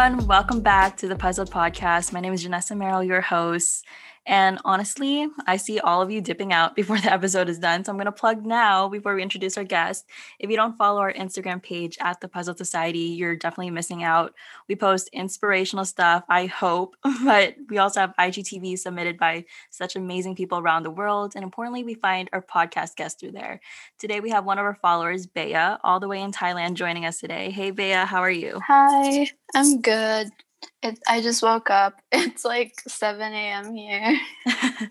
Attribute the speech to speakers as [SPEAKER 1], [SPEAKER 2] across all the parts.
[SPEAKER 1] everyone. Welcome back to the Puzzled Podcast. My name is Janessa Merrill, your host. And honestly, I see all of you dipping out before the episode is done. So I'm going to plug now before we introduce our guest. If you don't follow our Instagram page at the Puzzled Society, you're definitely missing out. We post inspirational stuff, I hope, but we also have IGTV submitted by such amazing people around the world. And importantly, we find our podcast guests through there. Today, we have one of our followers, Bea, all the way in Thailand, joining us today. Hey, Bea, how are you?
[SPEAKER 2] Hi, I'm good. It, I just woke up. It's like 7 a.m. here.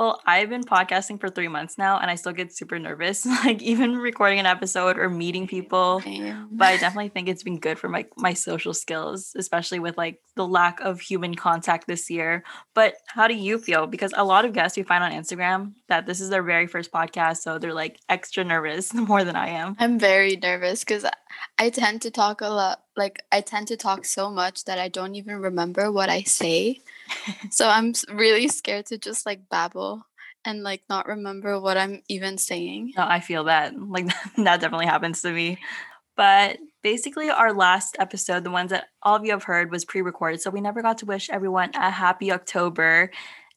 [SPEAKER 1] Well, I've been podcasting for three months now and I still get super nervous, like even recording an episode or meeting people.
[SPEAKER 2] Damn.
[SPEAKER 1] But I definitely think it's been good for my my social skills, especially with like the lack of human contact this year. But how do you feel? Because a lot of guests we find on Instagram that this is their very first podcast, so they're like extra nervous more than I am.
[SPEAKER 2] I'm very nervous because I tend to talk a lot. Like, I tend to talk so much that I don't even remember what I say. so I'm really scared to just like babble and like not remember what I'm even saying.
[SPEAKER 1] No, I feel that. Like that definitely happens to me. But basically, our last episode, the ones that all of you have heard, was pre recorded. So we never got to wish everyone a happy October.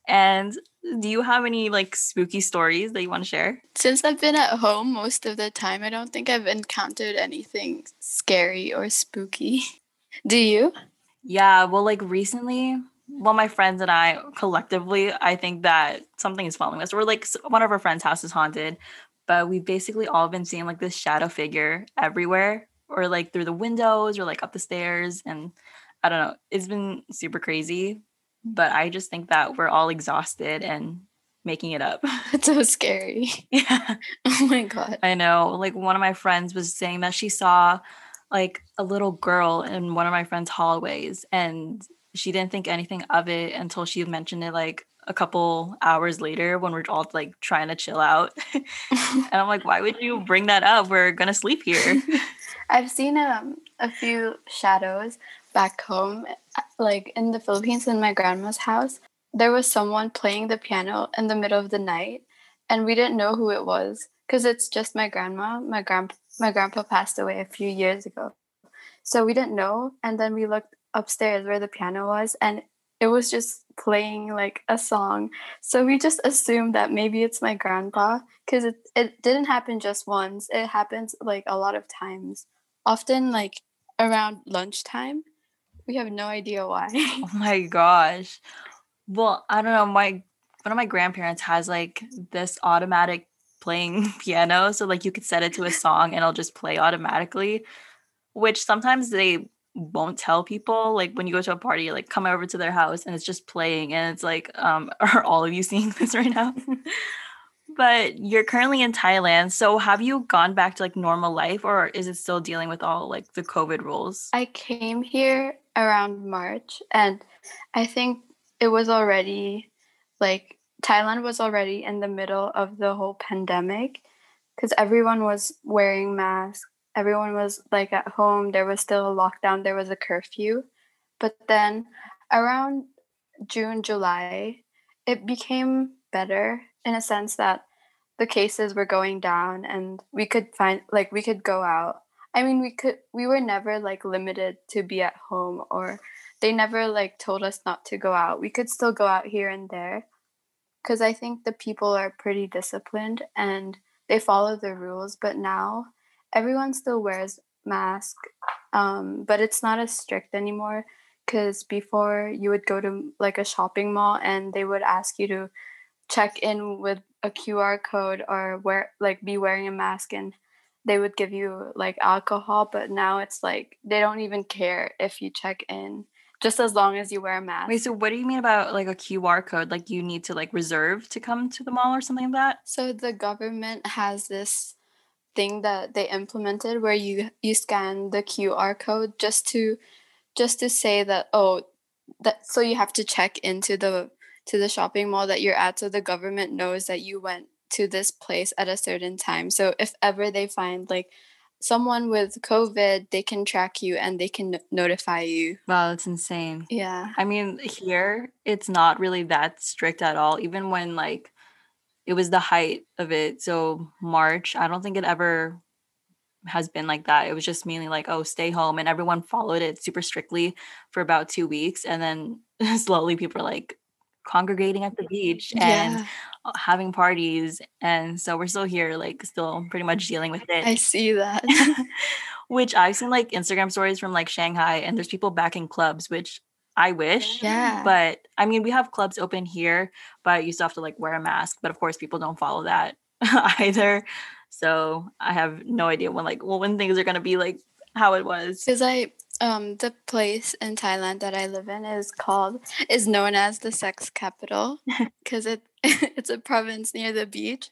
[SPEAKER 1] And do you have any like spooky stories that you want to share?
[SPEAKER 2] Since I've been at home most of the time, I don't think I've encountered anything scary or spooky. Do you?
[SPEAKER 1] Yeah, well, like recently, well, my friends and I collectively, I think that something is following us. We're like one of our friends' house is haunted, but we've basically all been seeing like this shadow figure everywhere, or like through the windows, or like up the stairs, and I don't know. It's been super crazy, but I just think that we're all exhausted and making it up.
[SPEAKER 2] It's so scary.
[SPEAKER 1] yeah.
[SPEAKER 2] Oh my god.
[SPEAKER 1] I know. Like one of my friends was saying that she saw like a little girl in one of my friend's hallways and she didn't think anything of it until she mentioned it like a couple hours later when we're all like trying to chill out. and I'm like, why would you bring that up? We're gonna sleep here.
[SPEAKER 2] I've seen um, a few shadows back home, like in the Philippines in my grandma's house. There was someone playing the piano in the middle of the night, and we didn't know who it was because it's just my grandma. My grand my grandpa passed away a few years ago, so we didn't know. And then we looked upstairs where the piano was, and it was just playing like a song. So we just assumed that maybe it's my grandpa because it, it didn't happen just once. It happens like a lot of times often like around lunchtime. We have no idea why.
[SPEAKER 1] oh my gosh. Well, I don't know. My one of my grandparents has like this automatic playing piano. So like you could set it to a song and it'll just play automatically, which sometimes they won't tell people. Like when you go to a party, like come over to their house and it's just playing and it's like, um, are all of you seeing this right now? But you're currently in Thailand. So have you gone back to like normal life or is it still dealing with all like the COVID rules?
[SPEAKER 2] I came here around March and I think it was already like Thailand was already in the middle of the whole pandemic because everyone was wearing masks. Everyone was like at home. There was still a lockdown. There was a curfew. But then around June, July, it became better in a sense that the cases were going down and we could find like we could go out. I mean, we could we were never like limited to be at home or they never like told us not to go out. We could still go out here and there cuz I think the people are pretty disciplined and they follow the rules, but now everyone still wears mask um, but it's not as strict anymore because before you would go to like a shopping mall and they would ask you to check in with a QR code or wear like be wearing a mask and they would give you like alcohol but now it's like they don't even care if you check in just as long as you wear a mask.
[SPEAKER 1] Wait, so what do you mean about like a QR code? Like you need to like reserve to come to the mall or something like that?
[SPEAKER 2] So the government has this thing that they implemented where you you scan the QR code just to just to say that oh that so you have to check into the to the shopping mall that you're at so the government knows that you went to this place at a certain time. So if ever they find like someone with COVID, they can track you and they can no- notify you.
[SPEAKER 1] Wow, that's insane.
[SPEAKER 2] Yeah.
[SPEAKER 1] I mean, here it's not really that strict at all. Even when like it was the height of it, so March, I don't think it ever has been like that. It was just mainly like, oh, stay home. And everyone followed it super strictly for about two weeks. And then slowly people are like congregating at the beach and yeah. having parties. And so we're still here, like still pretty much dealing with it.
[SPEAKER 2] I see that.
[SPEAKER 1] which I've seen like Instagram stories from like Shanghai and there's people back in clubs, which I wish.
[SPEAKER 2] Yeah.
[SPEAKER 1] But I mean, we have clubs open here, but you still have to like wear a mask. But of course, people don't follow that either. So I have no idea when like well when things are gonna be like how it was.
[SPEAKER 2] Because I um the place in Thailand that I live in is called is known as the sex capital because it it's a province near the beach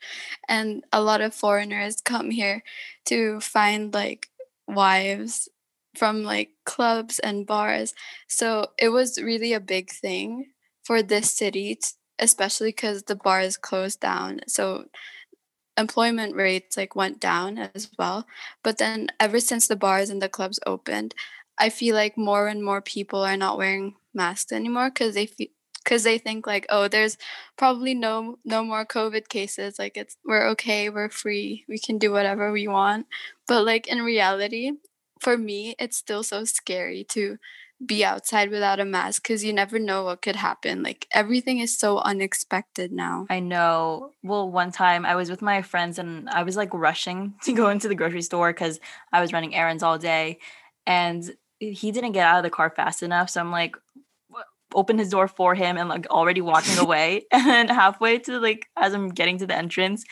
[SPEAKER 2] and a lot of foreigners come here to find like wives from like clubs and bars. So it was really a big thing for this city, especially because the bars closed down. So employment rates like went down as well. But then ever since the bars and the clubs opened, I feel like more and more people are not wearing masks anymore because they feel because they think like oh there's probably no no more covid cases like it's we're okay we're free we can do whatever we want but like in reality for me it's still so scary to be outside without a mask because you never know what could happen. Like everything is so unexpected now.
[SPEAKER 1] I know. Well, one time I was with my friends and I was like rushing to go into the grocery store because I was running errands all day. And he didn't get out of the car fast enough. So I'm like, open his door for him and like already walking away. And then halfway to like, as I'm getting to the entrance,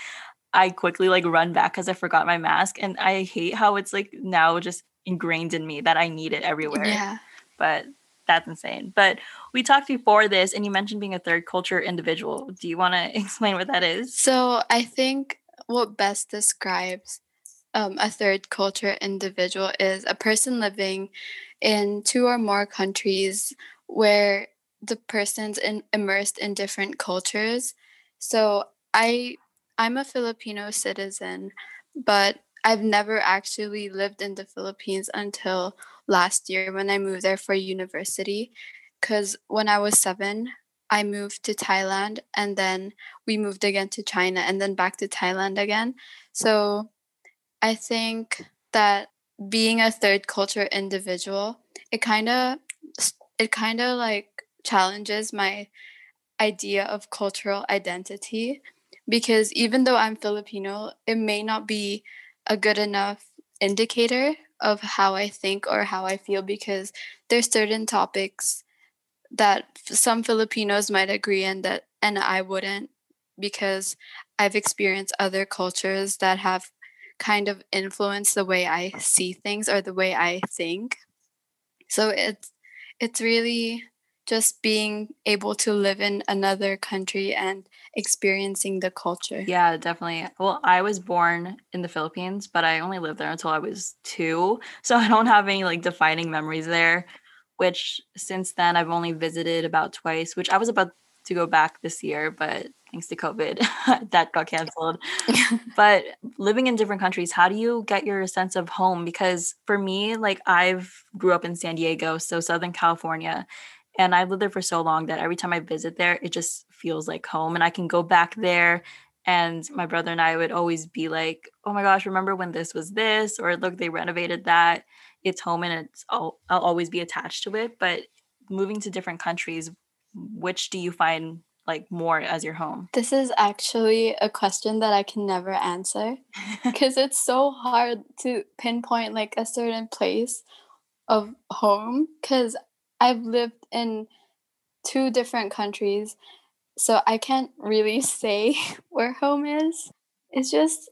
[SPEAKER 1] I quickly like run back because I forgot my mask. And I hate how it's like now just ingrained in me that I need it everywhere.
[SPEAKER 2] Yeah
[SPEAKER 1] but that's insane. But we talked before this, and you mentioned being a third culture individual. Do you want to explain what that is?
[SPEAKER 2] So I think what best describes um, a third culture individual is a person living in two or more countries where the person's in, immersed in different cultures. So I I'm a Filipino citizen, but I've never actually lived in the Philippines until last year when I moved there for university. Because when I was seven, I moved to Thailand and then we moved again to China and then back to Thailand again. So I think that being a third culture individual, it kind of it kind of like challenges my idea of cultural identity because even though I'm Filipino, it may not be a good enough indicator of how I think or how I feel because there's certain topics that some Filipinos might agree in that and I wouldn't because I've experienced other cultures that have kind of influence the way I see things or the way I think. So it's it's really just being able to live in another country and experiencing the culture.
[SPEAKER 1] Yeah, definitely. Well, I was born in the Philippines, but I only lived there until I was two. So I don't have any like defining memories there, which since then I've only visited about twice, which I was about to go back this year, but thanks to COVID, that got canceled. but living in different countries, how do you get your sense of home? Because for me, like I've grew up in San Diego, so Southern California, and I've lived there for so long that every time I visit there, it just feels like home. And I can go back there. And my brother and I would always be like, oh my gosh, remember when this was this? Or look, they renovated that. It's home and it's I'll, I'll always be attached to it. But moving to different countries, which do you find like more as your home?
[SPEAKER 2] This is actually a question that I can never answer because it's so hard to pinpoint like a certain place of home because I've lived in two different countries, so I can't really say where home is. It's just,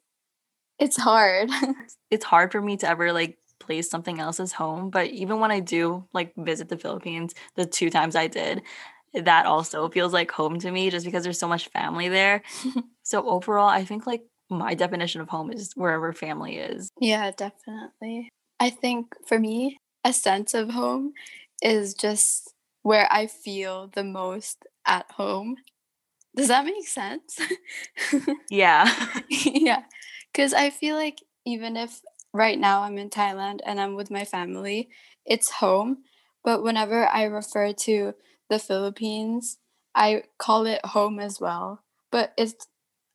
[SPEAKER 2] it's hard.
[SPEAKER 1] it's hard for me to ever like place something else as home. But even when I do like visit the Philippines, the two times I did, that also feels like home to me just because there's so much family there. so overall, I think like my definition of home is wherever family is.
[SPEAKER 2] Yeah, definitely. I think for me, a sense of home is just where I feel the most at home. Does that make sense?
[SPEAKER 1] yeah.
[SPEAKER 2] yeah. Because I feel like even if right now I'm in Thailand and I'm with my family, it's home. But whenever I refer to the Philippines, I call it home as well. But it's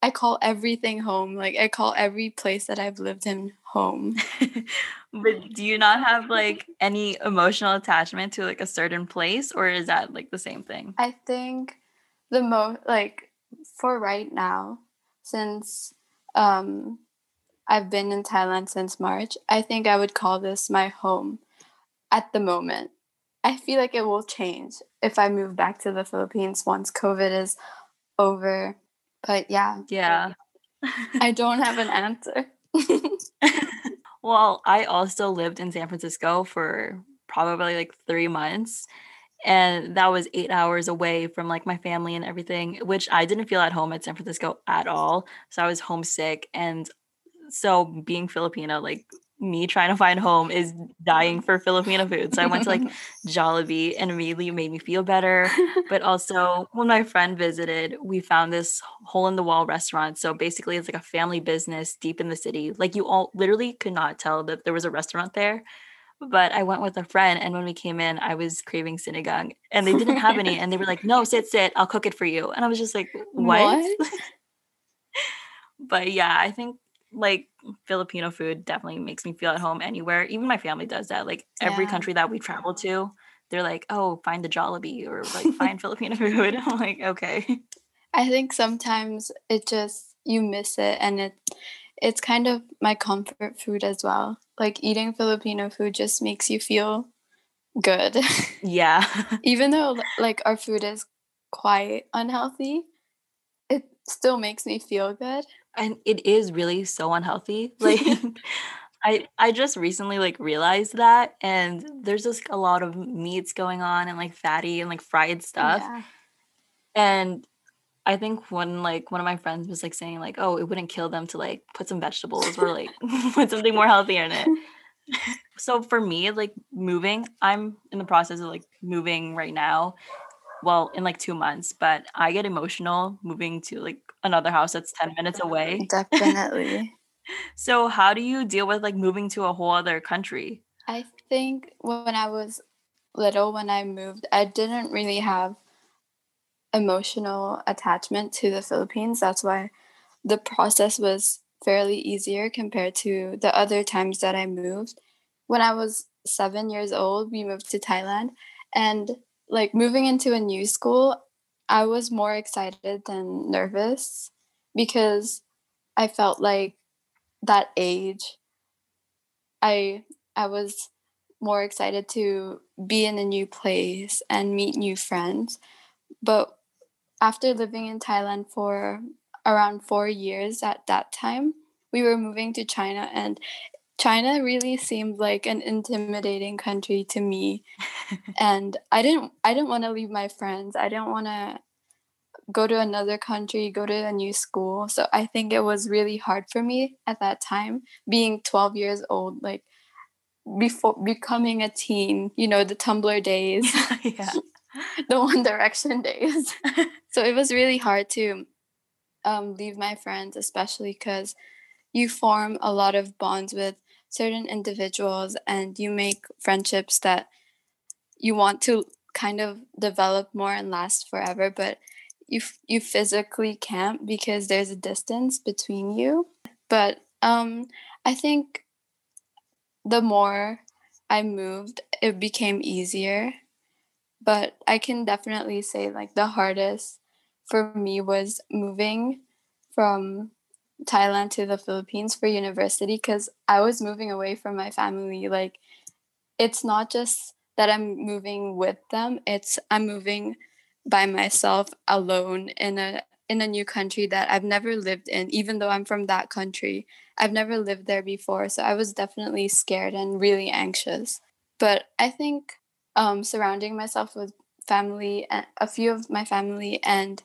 [SPEAKER 2] I call everything home. Like I call every place that I've lived in home.
[SPEAKER 1] but do you not have like any emotional attachment to like a certain place or is that like the same thing?
[SPEAKER 2] I think the most like for right now since um I've been in Thailand since March, I think I would call this my home at the moment. I feel like it will change if I move back to the Philippines once COVID is over. But yeah.
[SPEAKER 1] Yeah.
[SPEAKER 2] I don't have an answer.
[SPEAKER 1] well, I also lived in San Francisco for probably like three months. And that was eight hours away from like my family and everything, which I didn't feel at home at San Francisco at all. So I was homesick. And so being Filipino, like me trying to find home is dying mm. for Filipino food. So I went to like Jollibee and immediately made me feel better. But also, when my friend visited, we found this hole in the wall restaurant. So basically, it's like a family business deep in the city. Like you all literally could not tell that there was a restaurant there. But I went with a friend, and when we came in, I was craving sinigang, and they didn't have any. And they were like, "No, sit, sit. I'll cook it for you." And I was just like, "What?" what? but yeah, I think like Filipino food definitely makes me feel at home anywhere. Even my family does that. Like every yeah. country that we travel to, they're like, "Oh, find the Jollibee or like find Filipino food." I'm like, "Okay."
[SPEAKER 2] I think sometimes it just you miss it and it it's kind of my comfort food as well. Like eating Filipino food just makes you feel good.
[SPEAKER 1] Yeah.
[SPEAKER 2] Even though like our food is quite unhealthy, it still makes me feel good
[SPEAKER 1] and it is really so unhealthy like i i just recently like realized that and there's just a lot of meats going on and like fatty and like fried stuff yeah. and i think when like one of my friends was like saying like oh it wouldn't kill them to like put some vegetables or like put something more healthy in it so for me like moving i'm in the process of like moving right now well in like two months but i get emotional moving to like another house that's 10 minutes away.
[SPEAKER 2] Definitely.
[SPEAKER 1] So how do you deal with like moving to a whole other country?
[SPEAKER 2] I think when i was little when i moved i didn't really have emotional attachment to the philippines. That's why the process was fairly easier compared to the other times that i moved. When i was seven years old we moved to thailand and like moving into a new school, I was more excited than nervous because I felt like that age I I was more excited to be in a new place and meet new friends. But after living in Thailand for around 4 years at that time, we were moving to China and China really seemed like an intimidating country to me. and I didn't I didn't want to leave my friends. I didn't want to go to another country, go to a new school. So I think it was really hard for me at that time being 12 years old like before becoming a teen, you know, the Tumblr days. yeah. the One Direction days. so it was really hard to um, leave my friends, especially because you form a lot of bonds with certain individuals and you make friendships that you want to kind of develop more and last forever but you you physically can't because there's a distance between you. But um i think the more i moved it became easier. But i can definitely say like the hardest for me was moving from Thailand to the Philippines for university because I was moving away from my family. Like, it's not just that I'm moving with them; it's I'm moving by myself alone in a in a new country that I've never lived in. Even though I'm from that country, I've never lived there before, so I was definitely scared and really anxious. But I think um, surrounding myself with family, a few of my family, and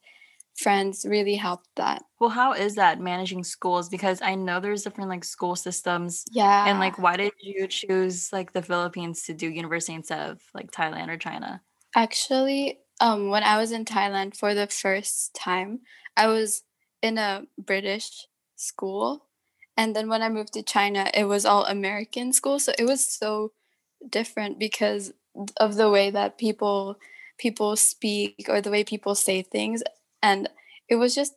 [SPEAKER 2] friends really helped that.
[SPEAKER 1] Well, how is that managing schools? Because I know there's different like school systems.
[SPEAKER 2] Yeah.
[SPEAKER 1] And like, why did you choose like the Philippines to do university instead of like Thailand or China?
[SPEAKER 2] Actually, um, when I was in Thailand for the first time, I was in a British school. And then when I moved to China, it was all American school. So it was so different because of the way that people people speak or the way people say things and it was just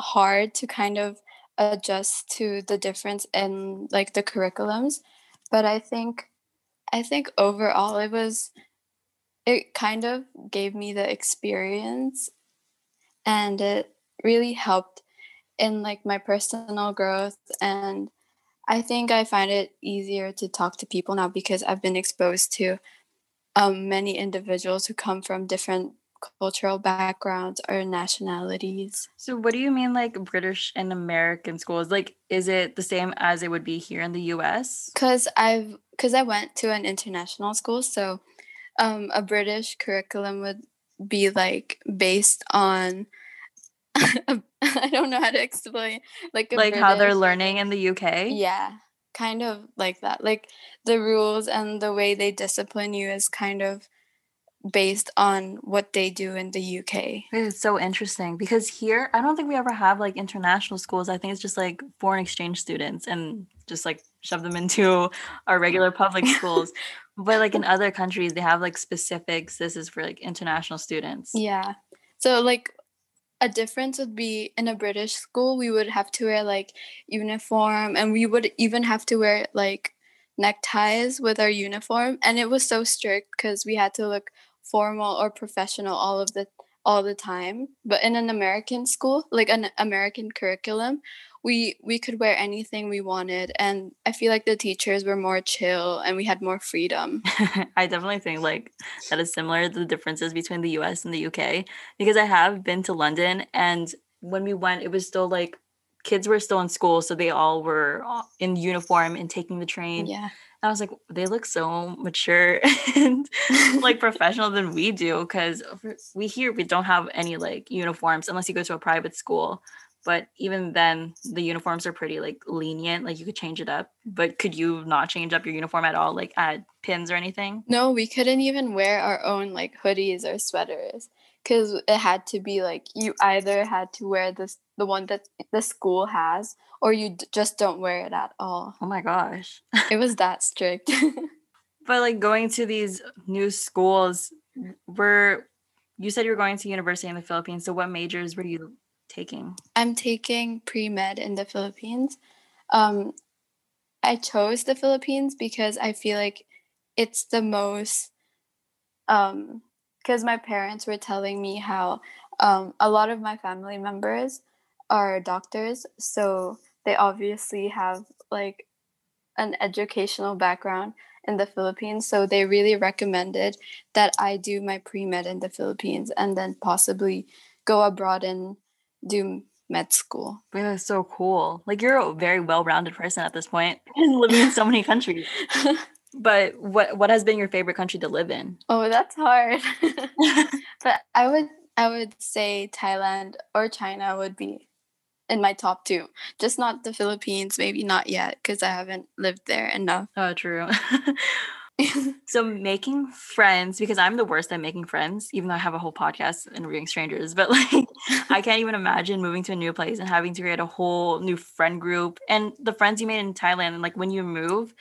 [SPEAKER 2] hard to kind of adjust to the difference in like the curriculums but i think i think overall it was it kind of gave me the experience and it really helped in like my personal growth. And i think i find it easier to talk to people now because i've been exposed to um, many individuals who come from different cultural backgrounds or nationalities.
[SPEAKER 1] So what do you mean like British and American schools? Like is it the same as it would be here in the US?
[SPEAKER 2] Cuz I've cuz I went to an international school so um, a British curriculum would be like based on I don't know how to explain
[SPEAKER 1] like like British, how they're learning in the UK.
[SPEAKER 2] Yeah, kind of like that. Like the rules and the way they discipline you is kind of based on what they do in the UK.
[SPEAKER 1] It's so interesting because here I don't think we ever have like international schools. I think it's just like foreign exchange students and just like shove them into our regular public schools. but like in other countries they have like specifics. This is for like international students.
[SPEAKER 2] Yeah. So like a difference would be in a British school we would have to wear like uniform and we would even have to wear like neckties with our uniform and it was so strict because we had to look formal or professional all of the all the time but in an american school like an american curriculum we we could wear anything we wanted and i feel like the teachers were more chill and we had more freedom.
[SPEAKER 1] I definitely think like that is similar to the differences between the us and the uk because i have been to london and when we went it was still like kids were still in school so they all were uh, in uniform and taking the train
[SPEAKER 2] yeah
[SPEAKER 1] I was like, they look so mature and like professional than we do because we here we don't have any like uniforms unless you go to a private school. But even then, the uniforms are pretty like lenient. Like you could change it up. But could you not change up your uniform at all, like add pins or anything?
[SPEAKER 2] No, we couldn't even wear our own like hoodies or sweaters because it had to be like you either had to wear this the one that the school has or you d- just don't wear it at all.
[SPEAKER 1] Oh my gosh.
[SPEAKER 2] It was that strict.
[SPEAKER 1] But like going to these new schools were you said you were going to university in the philippines so what majors were you taking?
[SPEAKER 2] I'm taking pre-med in the philippines. Um, i chose the philippines because i feel like it's the most um because my parents were telling me how um, a lot of my family members are doctors, so they obviously have like an educational background in the Philippines. So they really recommended that I do my pre med in the Philippines and then possibly go abroad and do med school.
[SPEAKER 1] That's so cool. Like you're a very well rounded person at this point living in so many countries. But what what has been your favorite country to live in?
[SPEAKER 2] Oh, that's hard. but I would I would say Thailand or China would be in my top two. Just not the Philippines, maybe not yet because I haven't lived there enough.
[SPEAKER 1] Oh, true. so making friends because I'm the worst at making friends, even though I have a whole podcast interviewing strangers. But like, I can't even imagine moving to a new place and having to create a whole new friend group. And the friends you made in Thailand, and like when you move,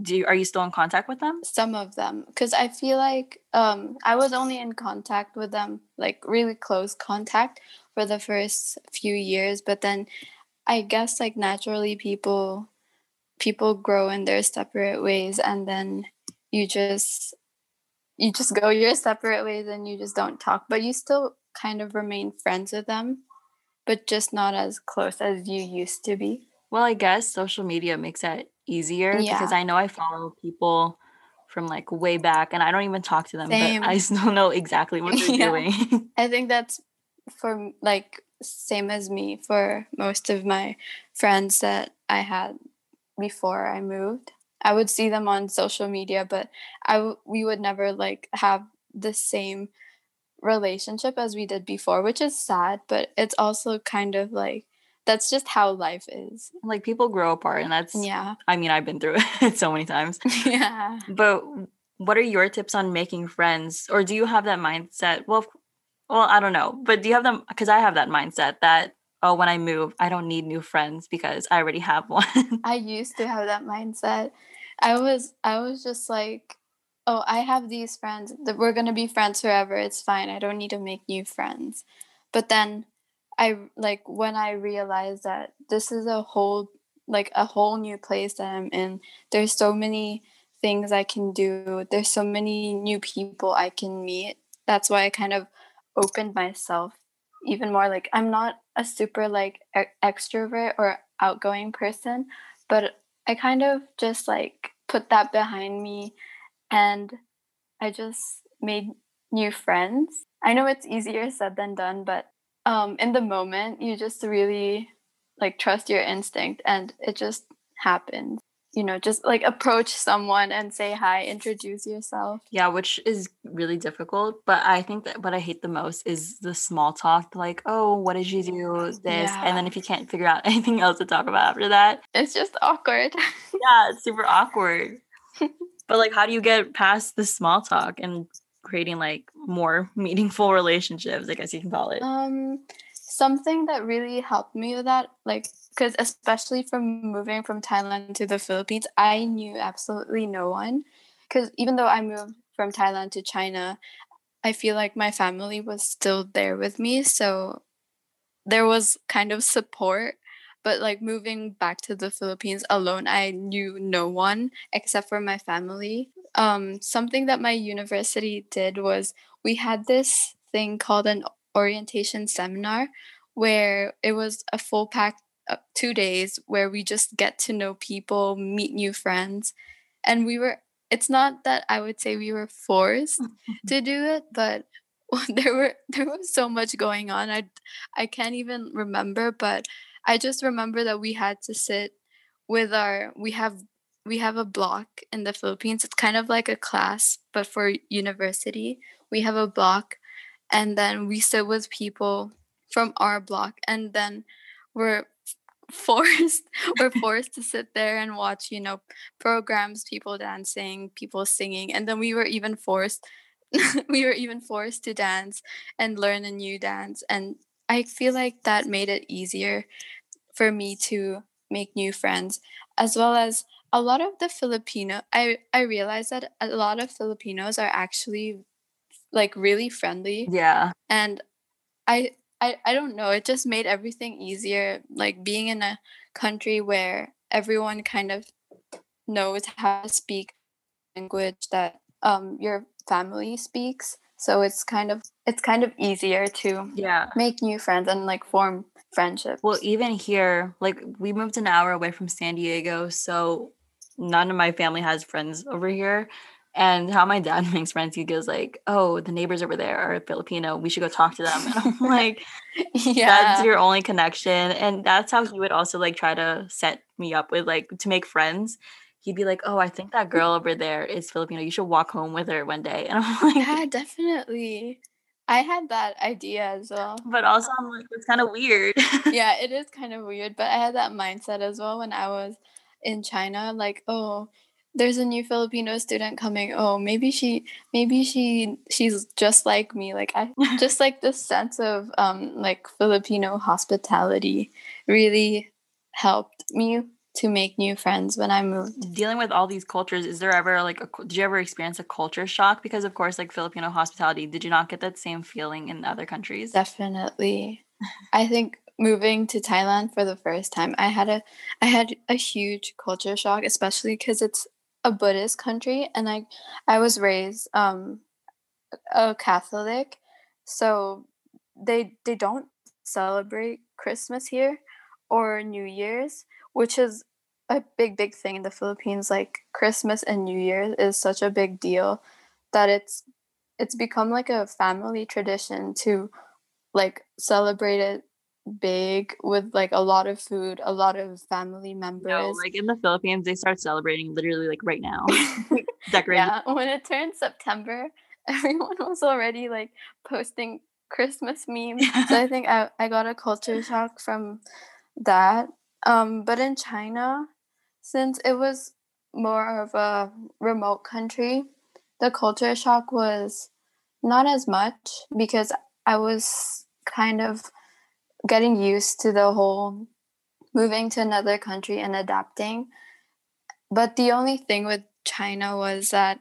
[SPEAKER 1] do you, are you still in contact with them?
[SPEAKER 2] Some of them because i feel like um i was only in contact with them like really close contact for the first few years but then i guess like naturally people people grow in their separate ways and then you just you just go your separate ways and you just don't talk but you still kind of remain friends with them but just not as close as you used to be.
[SPEAKER 1] Well i guess social media makes it easier yeah. because I know I follow people from like way back and I don't even talk to them, Same. but I still know exactly what they're yeah. doing.
[SPEAKER 2] I think that's for like same as me for most of my friends that I had before I moved. I would see them on social media, but I w- we would never like have the same relationship as we did before, which is sad, but it's also kind of like that's just how life is.
[SPEAKER 1] Like people grow apart, and that's
[SPEAKER 2] yeah.
[SPEAKER 1] I mean, I've been through it so many times.
[SPEAKER 2] Yeah.
[SPEAKER 1] But what are your tips on making friends, or do you have that mindset? Well, well, I don't know, but do you have them? Because I have that mindset that oh, when I move, I don't need new friends because I already have one.
[SPEAKER 2] I used to have that mindset. I was I was just like, oh, I have these friends that we're gonna be friends forever. It's fine. I don't need to make new friends. But then I like when I realized that this is a whole like a whole new place that I'm in. There's so many things I can do. There's so many new people I can meet. That's why I kind of opened myself even more like I'm not a super like e- extrovert or outgoing person, but I kind of just like put that behind me and I just made new friends. I know it's easier said than done, but um, in the moment, you just really like trust your instinct and it just happens. You know, just like approach someone and say hi, introduce yourself.
[SPEAKER 1] Yeah, which is really difficult. But I think that what I hate the most is the small talk, like, oh, what did you do? This. Yeah. And then if you can't figure out anything else to talk about after that,
[SPEAKER 2] it's just awkward.
[SPEAKER 1] yeah, it's super awkward. but like, how do you get past the small talk and creating like more meaningful relationships? I guess you can call it.
[SPEAKER 2] Um, something that really helped me with that, like, because especially from moving from Thailand to the Philippines, I knew absolutely no one. Because even though I moved from Thailand to China, I feel like my family was still there with me. So there was kind of support but like moving back to the Philippines alone, I knew no one except for my family. Um, something that my university did was we had this thing called an orientation seminar where it was a full pack uh, two days where we just get to know people, meet new friends. And we were, it's not that I would say we were forced to do it, but there were there was so much going on. I I can't even remember, but I just remember that we had to sit with our we have we have a block in the Philippines. It's kind of like a class, but for university. We have a block and then we sit with people from our block and then we're forced we're forced to sit there and watch, you know, programs, people dancing, people singing, and then we were even forced we were even forced to dance and learn a new dance and I feel like that made it easier for me to make new friends as well as a lot of the filipino i i realized that a lot of filipinos are actually like really friendly
[SPEAKER 1] yeah
[SPEAKER 2] and i i, I don't know it just made everything easier like being in a country where everyone kind of knows how to speak language that um your family speaks so it's kind of it's kind of easier to
[SPEAKER 1] yeah
[SPEAKER 2] make new friends and like form friendships.
[SPEAKER 1] Well, even here, like we moved an hour away from San Diego, so none of my family has friends over here. And how my dad makes friends, he goes like, "Oh, the neighbors over there are Filipino. We should go talk to them." And I'm like, "Yeah, that's your only connection." And that's how he would also like try to set me up with like to make friends. He'd be like, "Oh, I think that girl over there is Filipino. You should walk home with her one day." And I'm like,
[SPEAKER 2] "Yeah, definitely." I had that idea as well.
[SPEAKER 1] But also, I'm like, it's kind of weird.
[SPEAKER 2] yeah, it is kind of weird. But I had that mindset as well when I was in China. Like, oh, there's a new Filipino student coming. Oh, maybe she, maybe she, she's just like me. Like I, just like this sense of um like Filipino hospitality really helped me to make new friends when I moved.
[SPEAKER 1] Dealing with all these cultures, is there ever like a, did you ever experience a culture shock? Because of course, like Filipino hospitality, did you not get that same feeling in other countries?
[SPEAKER 2] Definitely. I think moving to Thailand for the first time, I had a I had a huge culture shock, especially because it's a Buddhist country, and I I was raised um a Catholic, so they they don't celebrate Christmas here or New Year's which is a big big thing in the Philippines like Christmas and New Year is such a big deal that it's it's become like a family tradition to like celebrate it big with like a lot of food, a lot of family members. No,
[SPEAKER 1] like in the Philippines, they start celebrating literally like right now. Decorating.
[SPEAKER 2] Yeah, when it turned September, everyone was already like posting Christmas memes. so I think I, I got a culture shock from that. Um, but in China, since it was more of a remote country, the culture shock was not as much because I was kind of getting used to the whole moving to another country and adapting. But the only thing with China was that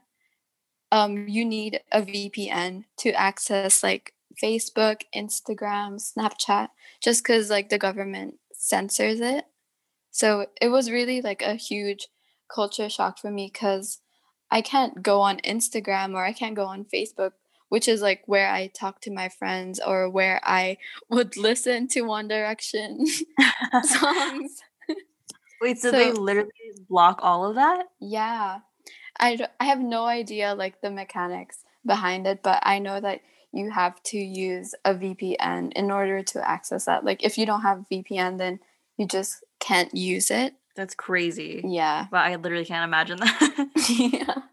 [SPEAKER 2] um, you need a VPN to access like Facebook, Instagram, Snapchat, just because like the government censors it. So it was really like a huge culture shock for me because I can't go on Instagram or I can't go on Facebook, which is like where I talk to my friends or where I would listen to One Direction songs.
[SPEAKER 1] Wait, so, so, they literally block all of that?
[SPEAKER 2] Yeah. I, I have no idea like the mechanics behind it, but I know that you have to use a VPN in order to access that. Like if you don't have VPN, then you just can't use it.
[SPEAKER 1] That's crazy.
[SPEAKER 2] Yeah.
[SPEAKER 1] But I literally can't imagine that.
[SPEAKER 2] yeah.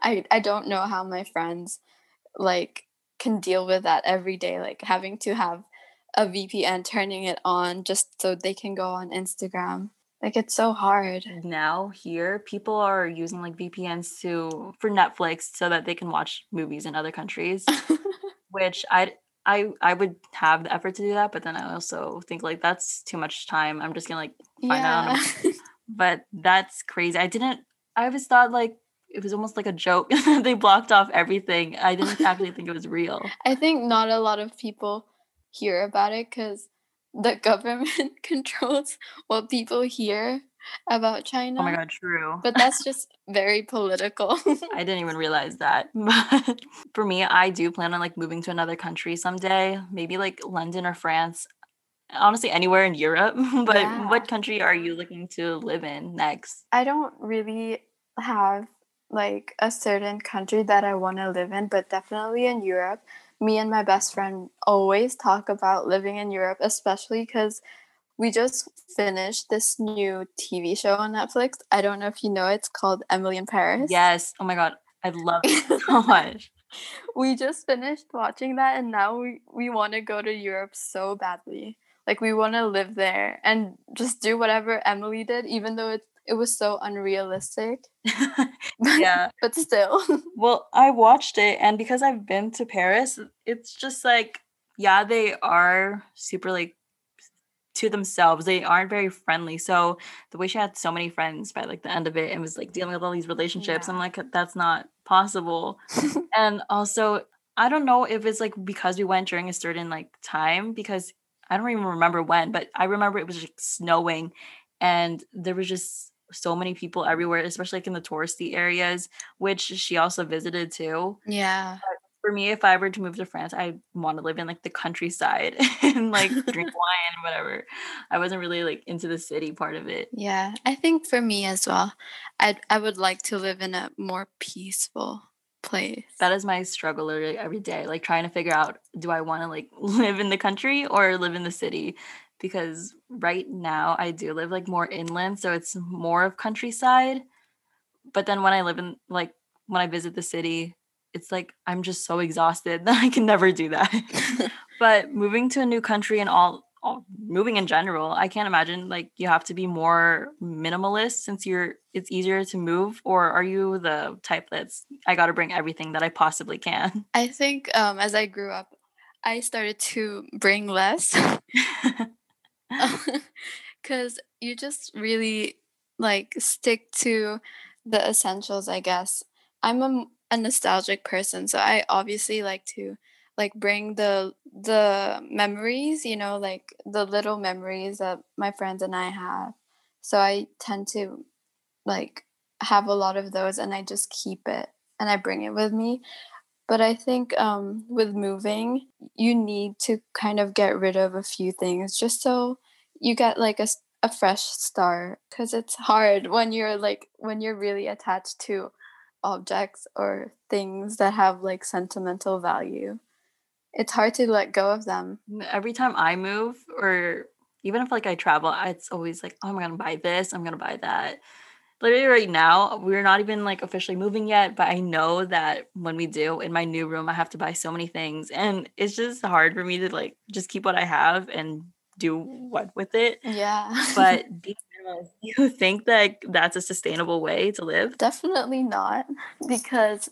[SPEAKER 2] I I don't know how my friends like can deal with that every day like having to have a VPN turning it on just so they can go on Instagram. Like it's so hard.
[SPEAKER 1] Now here people are using like VPNs to for Netflix so that they can watch movies in other countries. which I I I would have the effort to do that, but then I also think like that's too much time. I'm just gonna like find yeah. out. but that's crazy. I didn't. I always thought like it was almost like a joke. they blocked off everything. I didn't actually think it was real.
[SPEAKER 2] I think not a lot of people hear about it because the government controls what people hear about China.
[SPEAKER 1] Oh my god, true.
[SPEAKER 2] But that's just very political.
[SPEAKER 1] I didn't even realize that. But for me, I do plan on like moving to another country someday, maybe like London or France. Honestly, anywhere in Europe. But yeah. what country are you looking to live in next?
[SPEAKER 2] I don't really have like a certain country that I want to live in, but definitely in Europe. Me and my best friend always talk about living in Europe, especially because we just finished this new TV show on Netflix. I don't know if you know it's called Emily in Paris.
[SPEAKER 1] Yes. Oh my god, I love it so much.
[SPEAKER 2] we just finished watching that and now we, we want to go to Europe so badly. Like we want to live there and just do whatever Emily did, even though it it was so unrealistic.
[SPEAKER 1] yeah.
[SPEAKER 2] but still.
[SPEAKER 1] well, I watched it and because I've been to Paris, it's just like yeah, they are super like to themselves. They aren't very friendly. So the way she had so many friends by like the end of it and was like dealing with all these relationships, yeah. I'm like, that's not possible. and also, I don't know if it's like because we went during a certain like time because I don't even remember when, but I remember it was like snowing and there was just so many people everywhere, especially like in the touristy areas, which she also visited too.
[SPEAKER 2] Yeah.
[SPEAKER 1] But for me, if I were to move to France, I want to live in like the countryside and like drink wine and whatever. I wasn't really like into the city part of it.
[SPEAKER 2] Yeah, I think for me as well, I I would like to live in a more peaceful place.
[SPEAKER 1] That is my struggle literally every day, like trying to figure out do I want to like live in the country or live in the city? Because right now I do live like more inland, so it's more of countryside. But then when I live in like when I visit the city, it's like I'm just so exhausted that I can never do that. but moving to a new country and all, all moving in general, I can't imagine like you have to be more minimalist since you're it's easier to move or are you the type that's I got to bring everything that I possibly can?
[SPEAKER 2] I think um as I grew up I started to bring less cuz you just really like stick to the essentials, I guess. I'm a a nostalgic person, so I obviously like to like bring the the memories, you know, like the little memories that my friends and I have. So I tend to like have a lot of those and I just keep it and I bring it with me. But I think um, with moving, you need to kind of get rid of a few things just so you get like a, a fresh start because it's hard when you're like when you're really attached to objects or things that have like sentimental value. It's hard to let go of them.
[SPEAKER 1] Every time I move or even if like I travel, it's always like, oh, I'm gonna buy this, I'm gonna buy that. Literally right now, we're not even like officially moving yet, but I know that when we do in my new room, I have to buy so many things. And it's just hard for me to like just keep what I have and do what with it.
[SPEAKER 2] Yeah.
[SPEAKER 1] but you think that that's a sustainable way to live?
[SPEAKER 2] Definitely not, because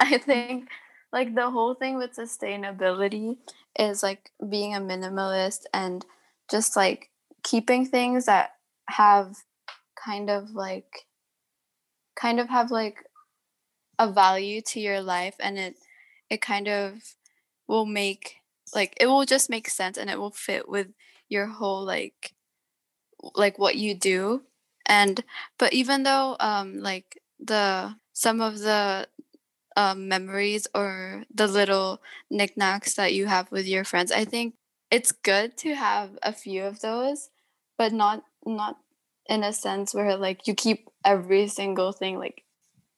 [SPEAKER 2] I think like the whole thing with sustainability is like being a minimalist and just like keeping things that have kind of like kind of have like a value to your life and it it kind of will make like it will just make sense and it will fit with your whole like like what you do. And but even though um like the some of the um, memories or the little knickknacks that you have with your friends i think it's good to have a few of those but not not in a sense where like you keep every single thing like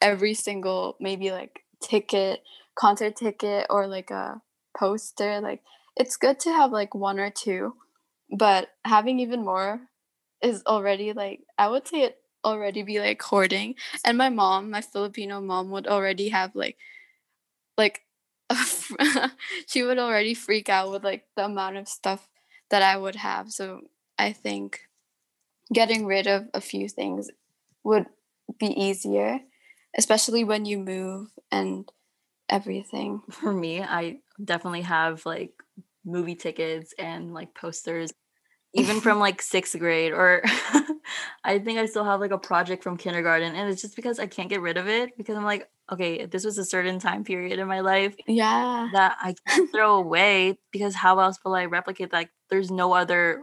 [SPEAKER 2] every single maybe like ticket concert ticket or like a poster like it's good to have like one or two but having even more is already like i would say it already be like hoarding. And my mom my filipino mom would already have like like she would already freak out with like the amount of stuff that i would have. So i think getting rid of a few things would be easier especially when you move and everything.
[SPEAKER 1] For me i definitely have like movie tickets and like posters even from like sixth grade or i think i still have like a project from kindergarten and it's just because i can't get rid of it because i'm like okay this was a certain time period in my life
[SPEAKER 2] yeah.
[SPEAKER 1] that i can't throw away because how else will i replicate like there's no other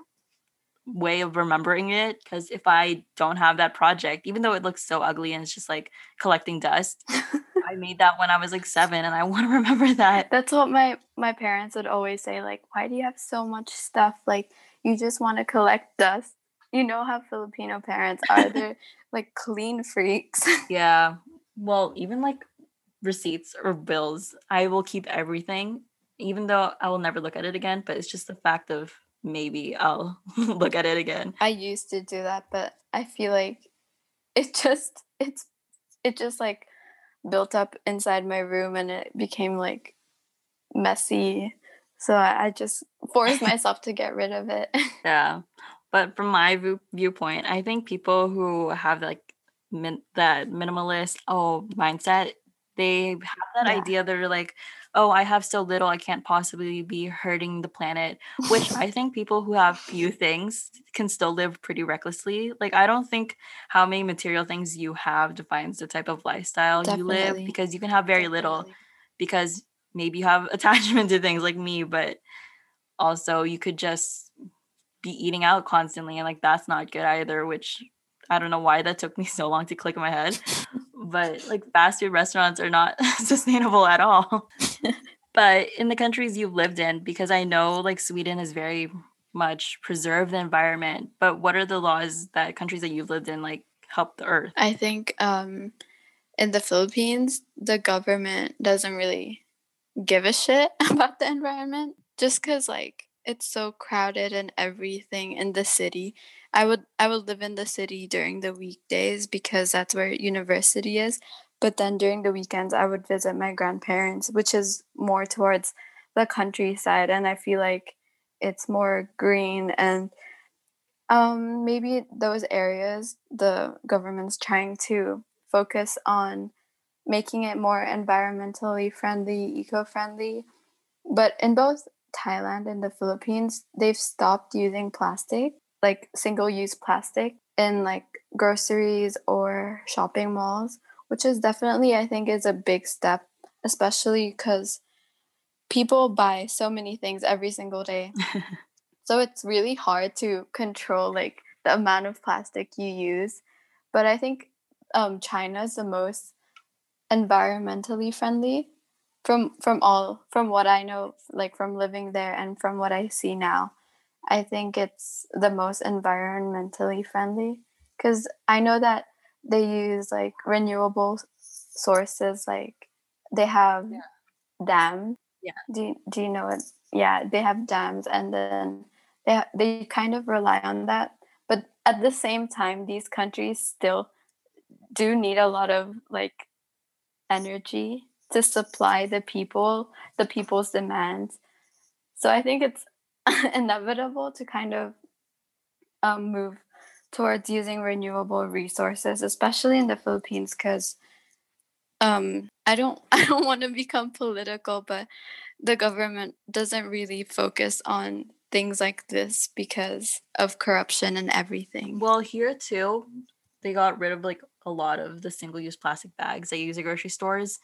[SPEAKER 1] way of remembering it because if i don't have that project even though it looks so ugly and it's just like collecting dust i made that when i was like seven and i want to remember that
[SPEAKER 2] that's what my my parents would always say like why do you have so much stuff like you just want to collect dust. You know how Filipino parents are. They're like clean freaks.
[SPEAKER 1] yeah. Well, even like receipts or bills, I will keep everything, even though I will never look at it again. But it's just the fact of maybe I'll look at it again.
[SPEAKER 2] I used to do that, but I feel like it just it's it just like built up inside my room and it became like messy so I, just forced myself to get rid of it.
[SPEAKER 1] yeah. But from my view- viewpoint, I think people who have like min- that minimalist oh mindset, they have that yeah. idea. They're like, oh, I have so little, I can't possibly be hurting the planet. Which I think people who have few things can still live pretty recklessly. Like, I don't think how many material things you have defines the type of lifestyle Definitely. you live because you can have very Definitely. little because maybe you have attachment to things like me, but also you could just be eating out constantly and like that's not good either, which I don't know why that took me so long to click in my head. but like fast food restaurants are not sustainable at all. but in the countries you've lived in, because I know like Sweden is very much preserve the environment, but what are the laws that countries that you've lived in like help the earth?
[SPEAKER 2] I think um in the Philippines, the government doesn't really give a shit about the environment just because like it's so crowded and everything in the city i would i would live in the city during the weekdays because that's where university is but then during the weekends i would visit my grandparents which is more towards the countryside and i feel like it's more green and um, maybe those areas the government's trying to focus on making it more environmentally friendly, eco friendly. But in both Thailand and the Philippines, they've stopped using plastic, like single use plastic, in like groceries or shopping malls, which is definitely, I think, is a big step, especially because people buy so many things every single day. so it's really hard to control like the amount of plastic you use. But I think um, China is the most environmentally friendly from from all from what I know like from living there and from what I see now I think it's the most environmentally friendly cuz I know that they use like renewable sources like they have yeah. dam
[SPEAKER 1] yeah
[SPEAKER 2] do you, do you know it yeah they have dams and then they they kind of rely on that but at the same time these countries still do need a lot of like energy to supply the people, the people's demands. So I think it's inevitable to kind of um, move towards using renewable resources, especially in the Philippines, because um, I don't I don't want to become political, but the government doesn't really focus on things like this because of corruption and everything.
[SPEAKER 1] Well, here too, they got rid of like a lot of the single use plastic bags they use at grocery stores.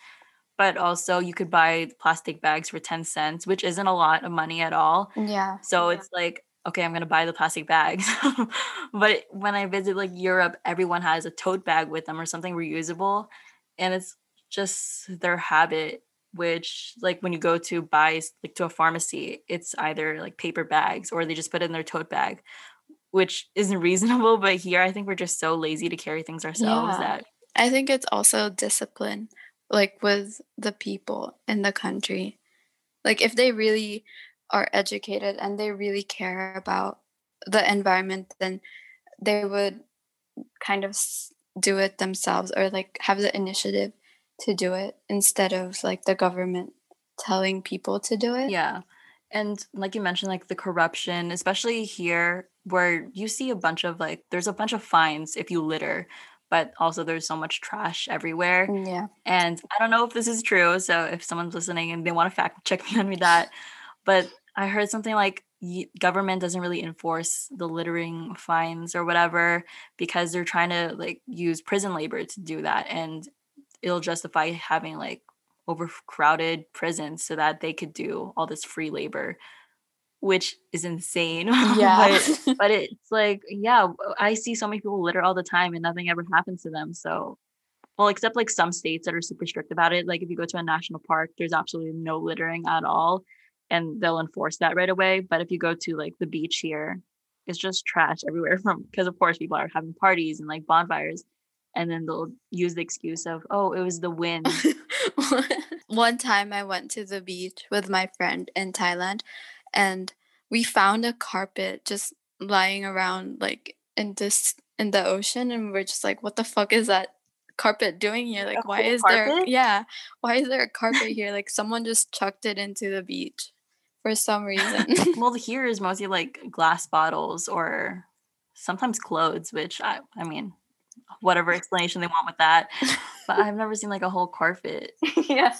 [SPEAKER 1] but also you could buy plastic bags for 10 cents, which isn't a lot of money at all.
[SPEAKER 2] Yeah.
[SPEAKER 1] So it's like, okay, I'm going to buy the plastic bags. but when I visit like Europe, everyone has a tote bag with them or something reusable. And it's just their habit which like when you go to buy like to a pharmacy it's either like paper bags or they just put it in their tote bag which isn't reasonable but here i think we're just so lazy to carry things ourselves
[SPEAKER 2] Yeah.
[SPEAKER 1] that
[SPEAKER 2] I think it's also discipline, like with the people in the country. Like if they really are educated and they really care about the environment, then they would kind of do it themselves or like have the initiative to do it instead of like the government telling people to do it.
[SPEAKER 1] yeah and like you mentioned like the corruption especially here where you see a bunch of like there's a bunch of fines if you litter but also there's so much trash everywhere mm,
[SPEAKER 2] Yeah.
[SPEAKER 1] And I don't know if this is true. So if someone's listening and they want to fact check me on me that, but I heard something like government doesn't really enforce the littering fines or whatever because they're trying to like use prison labor to do that, and it'll justify having like overcrowded prisons so that they could do all this free labor, which is insane.
[SPEAKER 2] Yeah.
[SPEAKER 1] but but it's like yeah i see so many people litter all the time and nothing ever happens to them so well except like some states that are super strict about it like if you go to a national park there's absolutely no littering at all and they'll enforce that right away but if you go to like the beach here it's just trash everywhere from because of course people are having parties and like bonfires and then they'll use the excuse of oh it was the wind.
[SPEAKER 2] One time I went to the beach with my friend in Thailand and we found a carpet just lying around like in this in the ocean and we're just like what the fuck is that carpet doing here? Like why
[SPEAKER 1] whole
[SPEAKER 2] is there yeah why is there a carpet here? Like someone just chucked it into the beach for some reason.
[SPEAKER 1] Well here is mostly like glass bottles or sometimes clothes which i i mean whatever explanation they want with that but i've never seen like a whole carpet.
[SPEAKER 2] Yeah.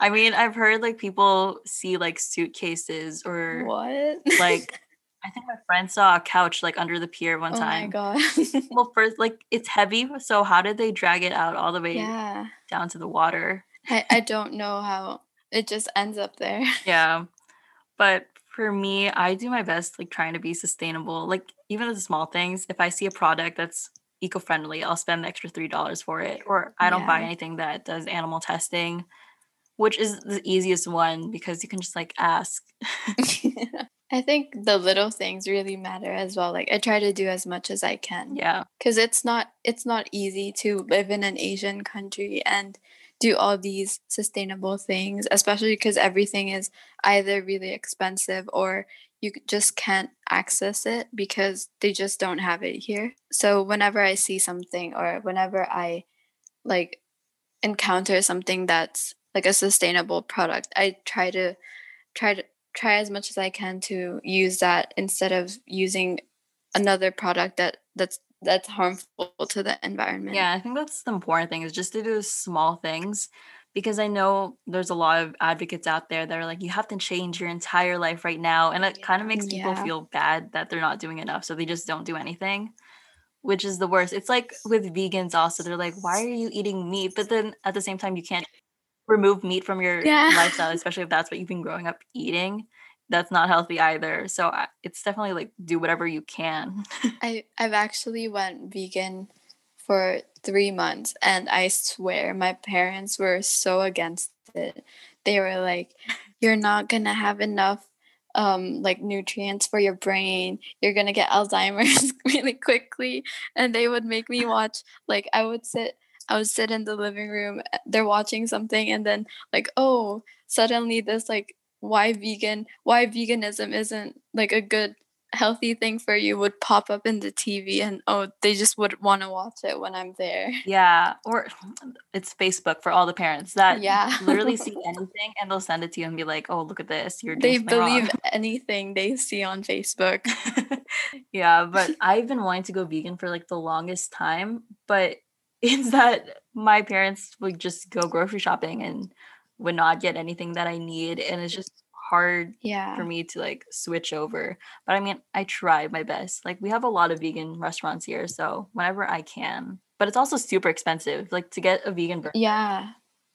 [SPEAKER 1] I mean i've heard like people see like suitcases or
[SPEAKER 2] what?
[SPEAKER 1] like i think my friend saw a couch like under the pier one
[SPEAKER 2] oh my
[SPEAKER 1] time.
[SPEAKER 2] God.
[SPEAKER 1] Well first like it's heavy so how did they drag it out all the way
[SPEAKER 2] yeah.
[SPEAKER 1] down to the water?
[SPEAKER 2] I, I don't know how it just ends up there
[SPEAKER 1] Yeah. But for me, I do my best like trying to be sustainable. Like even the small things, if I see a product that's eco-friendly, I'll spend the extra $3 for it. Or I don't buy anything that does animal testing, which is the easiest one because you can just like ask.
[SPEAKER 2] I think the little things really matter as well. Like I try to do as much as I can
[SPEAKER 1] Yeah.
[SPEAKER 2] because it's not it's not easy to live in an Asian country and do all these sustainable things, especially because everything is either really expensive or you just can't access it because they just don't have it here. So whenever I see something or whenever I like encounter something that's like a sustainable product, I try to try to try as much as I can to use that instead of using another product that that's that's harmful to the environment.
[SPEAKER 1] Yeah, I think that's the important thing is just to do small things because I know there's a lot of advocates out there that are like, you have to change your entire life right now. And it kind of makes people
[SPEAKER 2] Yeah.
[SPEAKER 1] feel bad that they're not doing enough. So they just don't do anything, which is the worst. It's like with vegans also, they're like, why are you eating meat? But then at the same time, you can't remove meat from your
[SPEAKER 2] Yeah.
[SPEAKER 1] lifestyle, especially if that's what you've been growing up eating. That's not healthy either. So I- it's definitely like do whatever you can.
[SPEAKER 2] I I've actually went vegan for 3 months and I swear my parents were so against it. They were like you're not going to have enough um like nutrients for your brain. You're to get Alzheimer's really quickly and they would make me watch like I would sit I would sit in the living room uh, they're watching something and then like oh suddenly this like why vegan why veganism isn't like a good healthy thing for you would pop up in the TV and oh they just would want to watch it when I'm there.
[SPEAKER 1] Yeah, or it's Facebook for all the parents that
[SPEAKER 2] Yeah.
[SPEAKER 1] literally see anything and they'll send it to you and be like, "Oh, look at this, you're
[SPEAKER 2] They believe anything they see on Facebook.
[SPEAKER 1] yeah, but I've been wanting to go vegan for like the longest time, but it's that my parents would just go grocery shopping and would not get anything that I need, and it's just hard
[SPEAKER 2] Yeah.
[SPEAKER 1] for me to like switch over. But I mean, I try my best. Like we have a lot of vegan restaurants here, so whenever I can. But it's also super expensive. Like to get a vegan burger
[SPEAKER 2] Yeah.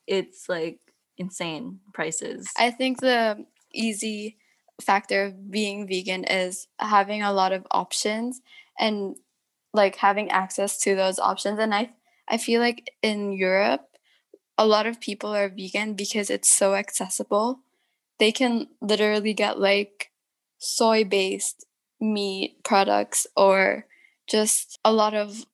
[SPEAKER 1] it's like insane prices.
[SPEAKER 2] I think the easy factor of being vegan is having a lot of options and like having access to those options and I I feel like in Europe a lot of people are vegan because it's so accessible. They can literally get like soy based meat products or just a lot of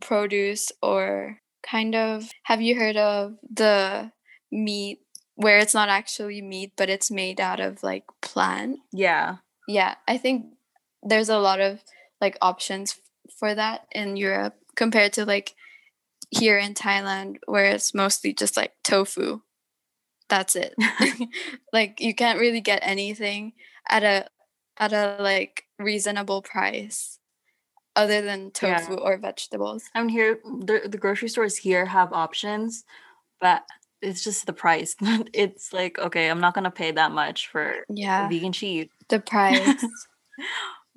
[SPEAKER 2] produce or kind of have you heard of the meat where it's not actually meat but it's made out of like plant
[SPEAKER 1] yeah
[SPEAKER 2] yeah i think there's a lot of like options for that in europe compared to like here in thailand where it's mostly just like tofu that's it like you can't really get anything at a at a like reasonable price other than tofu yeah. or vegetables.
[SPEAKER 1] I mean, here the the grocery stores here have options, but it's just the price. it's like okay, I'm not gonna pay that much for
[SPEAKER 2] yeah
[SPEAKER 1] vegan cheese.
[SPEAKER 2] The price.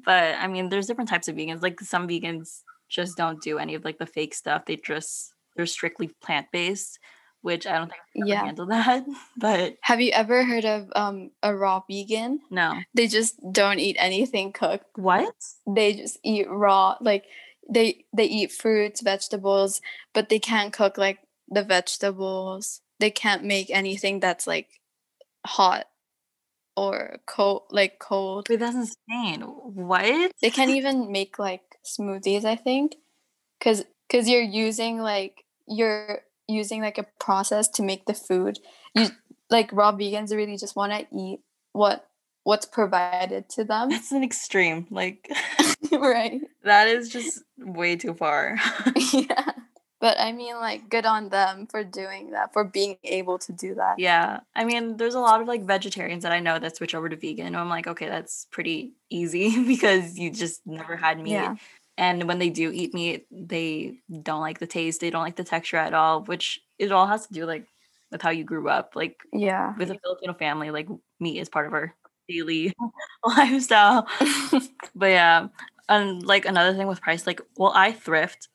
[SPEAKER 1] but I mean, there's different types of vegans. Like some vegans just don't do any of like the fake stuff. They just they're strictly plant based which I don't think I yeah. handle that. But
[SPEAKER 2] have you ever heard of um a raw vegan?
[SPEAKER 1] No.
[SPEAKER 2] They just don't eat anything cooked.
[SPEAKER 1] What?
[SPEAKER 2] They just eat raw like they they eat fruits, vegetables, but they can't cook like the vegetables. They can't make anything that's like hot or cold like cold.
[SPEAKER 1] Wait, that's insane. What?
[SPEAKER 2] They can't even make like smoothies, I think. Cause cause you're using like you're using like a process to make the food. You like raw vegans really just want to eat what what's provided to them.
[SPEAKER 1] That's an extreme. Like
[SPEAKER 2] right.
[SPEAKER 1] That is just way too far.
[SPEAKER 2] yeah. But I mean like good on them for doing that, for being able to do that.
[SPEAKER 1] Yeah. I mean, there's a lot of like vegetarians that I know that switch over to vegan. And I'm like, okay, that's pretty easy because you just never had meat. Yeah and when they do eat meat they don't like the taste they don't like the texture at all which it all has to do like with how you grew up like
[SPEAKER 2] yeah.
[SPEAKER 1] with a filipino family like meat is part of our daily lifestyle. But yeah and like another thing with price like well i thrift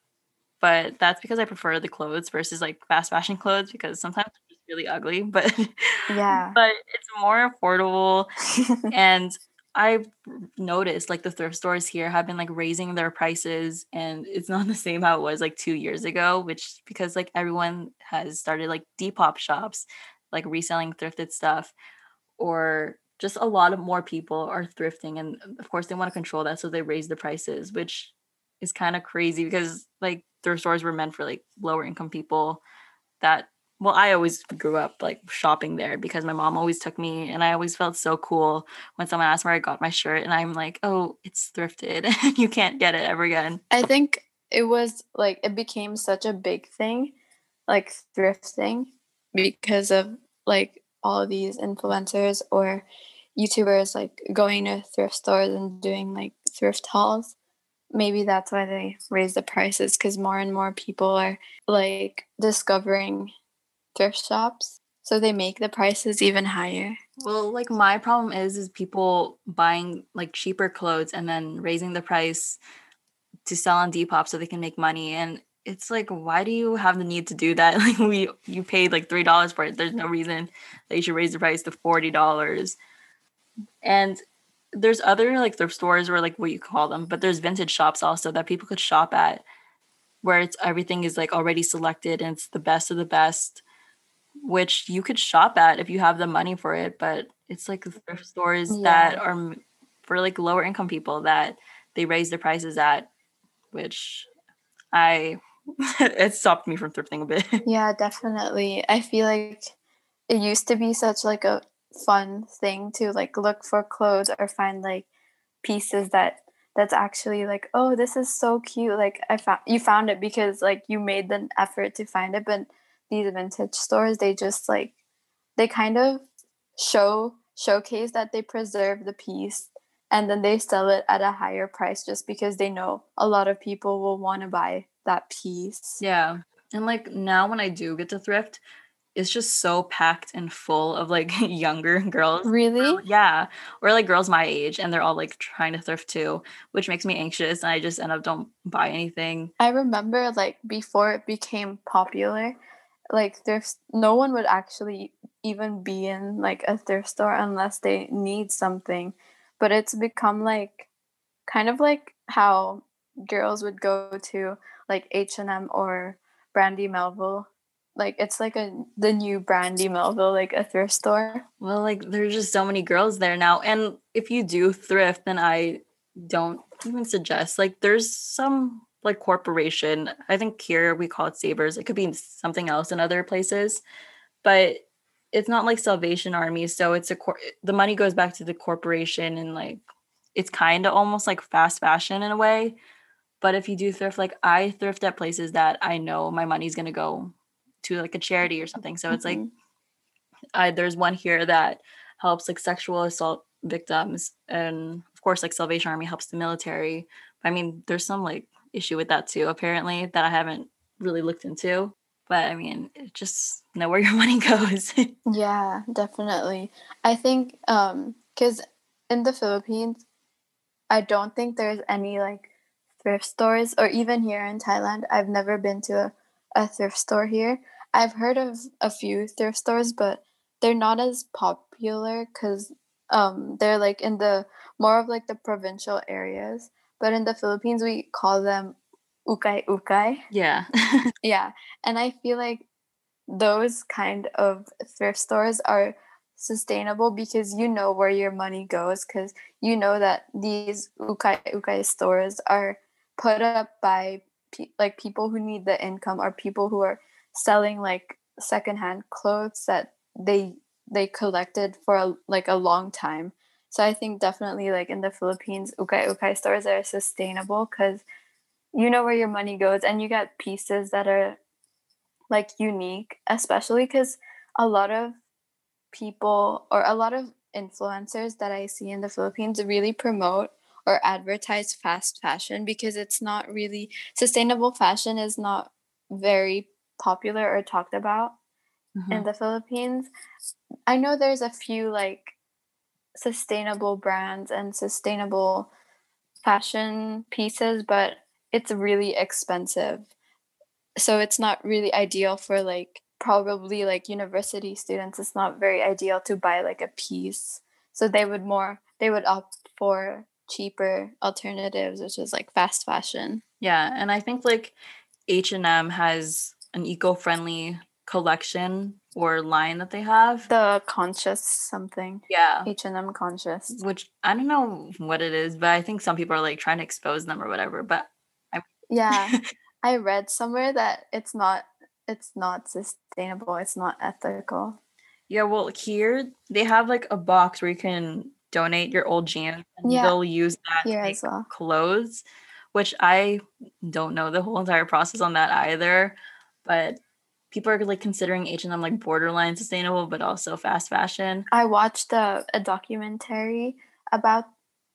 [SPEAKER 1] but that's because i prefer the clothes versus like fast fashion clothes because sometimes it's really ugly but
[SPEAKER 2] yeah.
[SPEAKER 1] but it's more affordable and I've noticed like the thrift stores here have been like raising their prices and it's not the same how it was like two years ago, which because like everyone has started like Depop shops, like reselling thrifted stuff, or just a lot of more people are thrifting. And um, of course, they want to control that. So they raise the prices, which is kind of crazy because like thrift stores were meant for like lower income people that well, I always grew up like shopping there because my mom always took me, and I always felt so cool when someone asked where I got my shirt, and I'm like, oh, it's thrifted. you can't get it ever again.
[SPEAKER 2] I think it was like it became such a big thing, like thrifting, because of like all of these influencers or YouTubers like going to thrift stores and doing like thrift hauls. Maybe that's why they raise the prices because more and more people are like discovering thrift shops so they make the prices even higher?
[SPEAKER 1] Well like my problem is is people buying like cheaper clothes and then raising the price to sell on depop so they can make money and it's like why do you have the need to do that? Like we you paid like three dollars for it. There's no reason that you should raise the price to forty dollars. And there's other like thrift stores or like what you call them but there's vintage shops also that people could shop at where it's everything is like already selected and it's the best of the best which you could shop at if you have the money for it but it's like thrift stores yeah. that are for like lower income people that they raise their prices at which i it stopped me from thrifting a bit.
[SPEAKER 2] Yeah definitely. I feel like it used to be such like a fun thing to like look for clothes or find like pieces that that's actually like oh this is so cute. Like i found you found it because like you made the effort to find it but these vintage stores they just like they kind of show showcase that they preserve the piece and then they sell it at a higher price just because they know a lot of people will want to buy that piece.
[SPEAKER 1] Yeah. And like now when I do get to thrift, it's just so packed and full of like younger girls.
[SPEAKER 2] Really?
[SPEAKER 1] Yeah. Or like girls my age and they're all like trying to thrift too, which makes me anxious and I just end up don't buy anything.
[SPEAKER 2] I remember like before it became popular, like there's no one would actually even be in like a thrift store unless they need something. But it's become like kind of like how girls would go to like H&M or Brandy Melville. Like it's like a the new Brandy Melville like a thrift store.
[SPEAKER 1] Well, like there's just so many girls there now. And if you do thrift then I don't even suggest like there's some like corporation. I think here we call it Savers. It could be something else in other places, but it's not like Salvation Army. So it's a cor- the money goes back to the corporation and like it's kind of almost like fast fashion in a way. But if you do thrift, like I thrift at places that I know my money's gonna go to like a charity or something. So it's mm-hmm. like I there's one here that helps like sexual assault victims and of course like Salvation Army helps the military. I mean, there's some like issue with that too, apparently, that I haven't really looked into. But I mean, just know where your money goes.
[SPEAKER 2] yeah, definitely. I think um because in the Philippines, I don't think there's any like thrift stores or even here in Thailand. I've never been to a, a thrift store here. I've heard of a few thrift stores, but they're not as popular because um they're like in the more of like the provincial areas but in the Philippines we call them ukay ukay.
[SPEAKER 1] Yeah.
[SPEAKER 2] yeah. And I feel like those kind of thrift stores are sustainable because you know where your money goes because you know that these ukay ukay stores are put up by pe- like people who need the income or people who are selling like secondhand clothes that they they collected for a, like a long time so I think definitely like in the Philippines, ukay ukay stores are sustainable because you know where your money goes and you get pieces that are like unique, especially because a lot of people or a lot of influencers that I see in the Philippines really promote or advertise fast fashion because it's not really sustainable fashion is not very popular or talked about mm-hmm. in the Philippines. I know there's a few like sustainable brands and sustainable fashion pieces, but it's really expensive. So it's not really ideal for like probably like university students. It's not very ideal to buy like a piece. So they would more they would opt for cheaper alternatives, which is like fast fashion.
[SPEAKER 1] Yeah, and I think like H&M has an eco-friendly collection or line that they have.
[SPEAKER 2] The conscious something.
[SPEAKER 1] Yeah.
[SPEAKER 2] H&M conscious.
[SPEAKER 1] Which I don't know what it is, but I think some people are like trying to expose them or whatever, but
[SPEAKER 2] I Yeah. I read somewhere that it's not it's not sustainable. It's not ethical.
[SPEAKER 1] Yeah, well, here they have like a box where you can donate your old jeans and yeah. they'll use that here to make well. clothes, which I don't know the whole entire process on that either, but people are like considering H&M like borderline sustainable but also fast fashion.
[SPEAKER 2] I watched a, a documentary about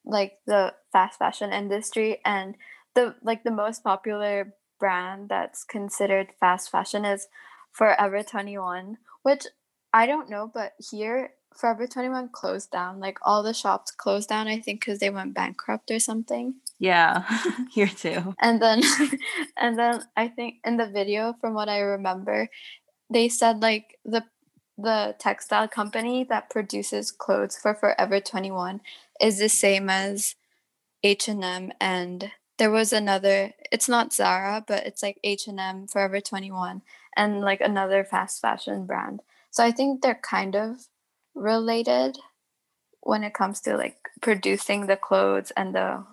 [SPEAKER 2] like the fast fashion industry and the like the most popular brand that's considered fast fashion is Forever 21, which I don't know but here Forever 21 closed down. Like all the shops closed down I think cuz they went bankrupt or something.
[SPEAKER 1] Yeah, here too.
[SPEAKER 2] And then and then I think in the video from what I remember, they said like the the textile company that produces clothes for Forever 21 is the same as H&M and there was another it's not Zara but it's like H&M Forever 21 and like another fast fashion brand. So I think they're kind of related when it comes to like producing the clothes and the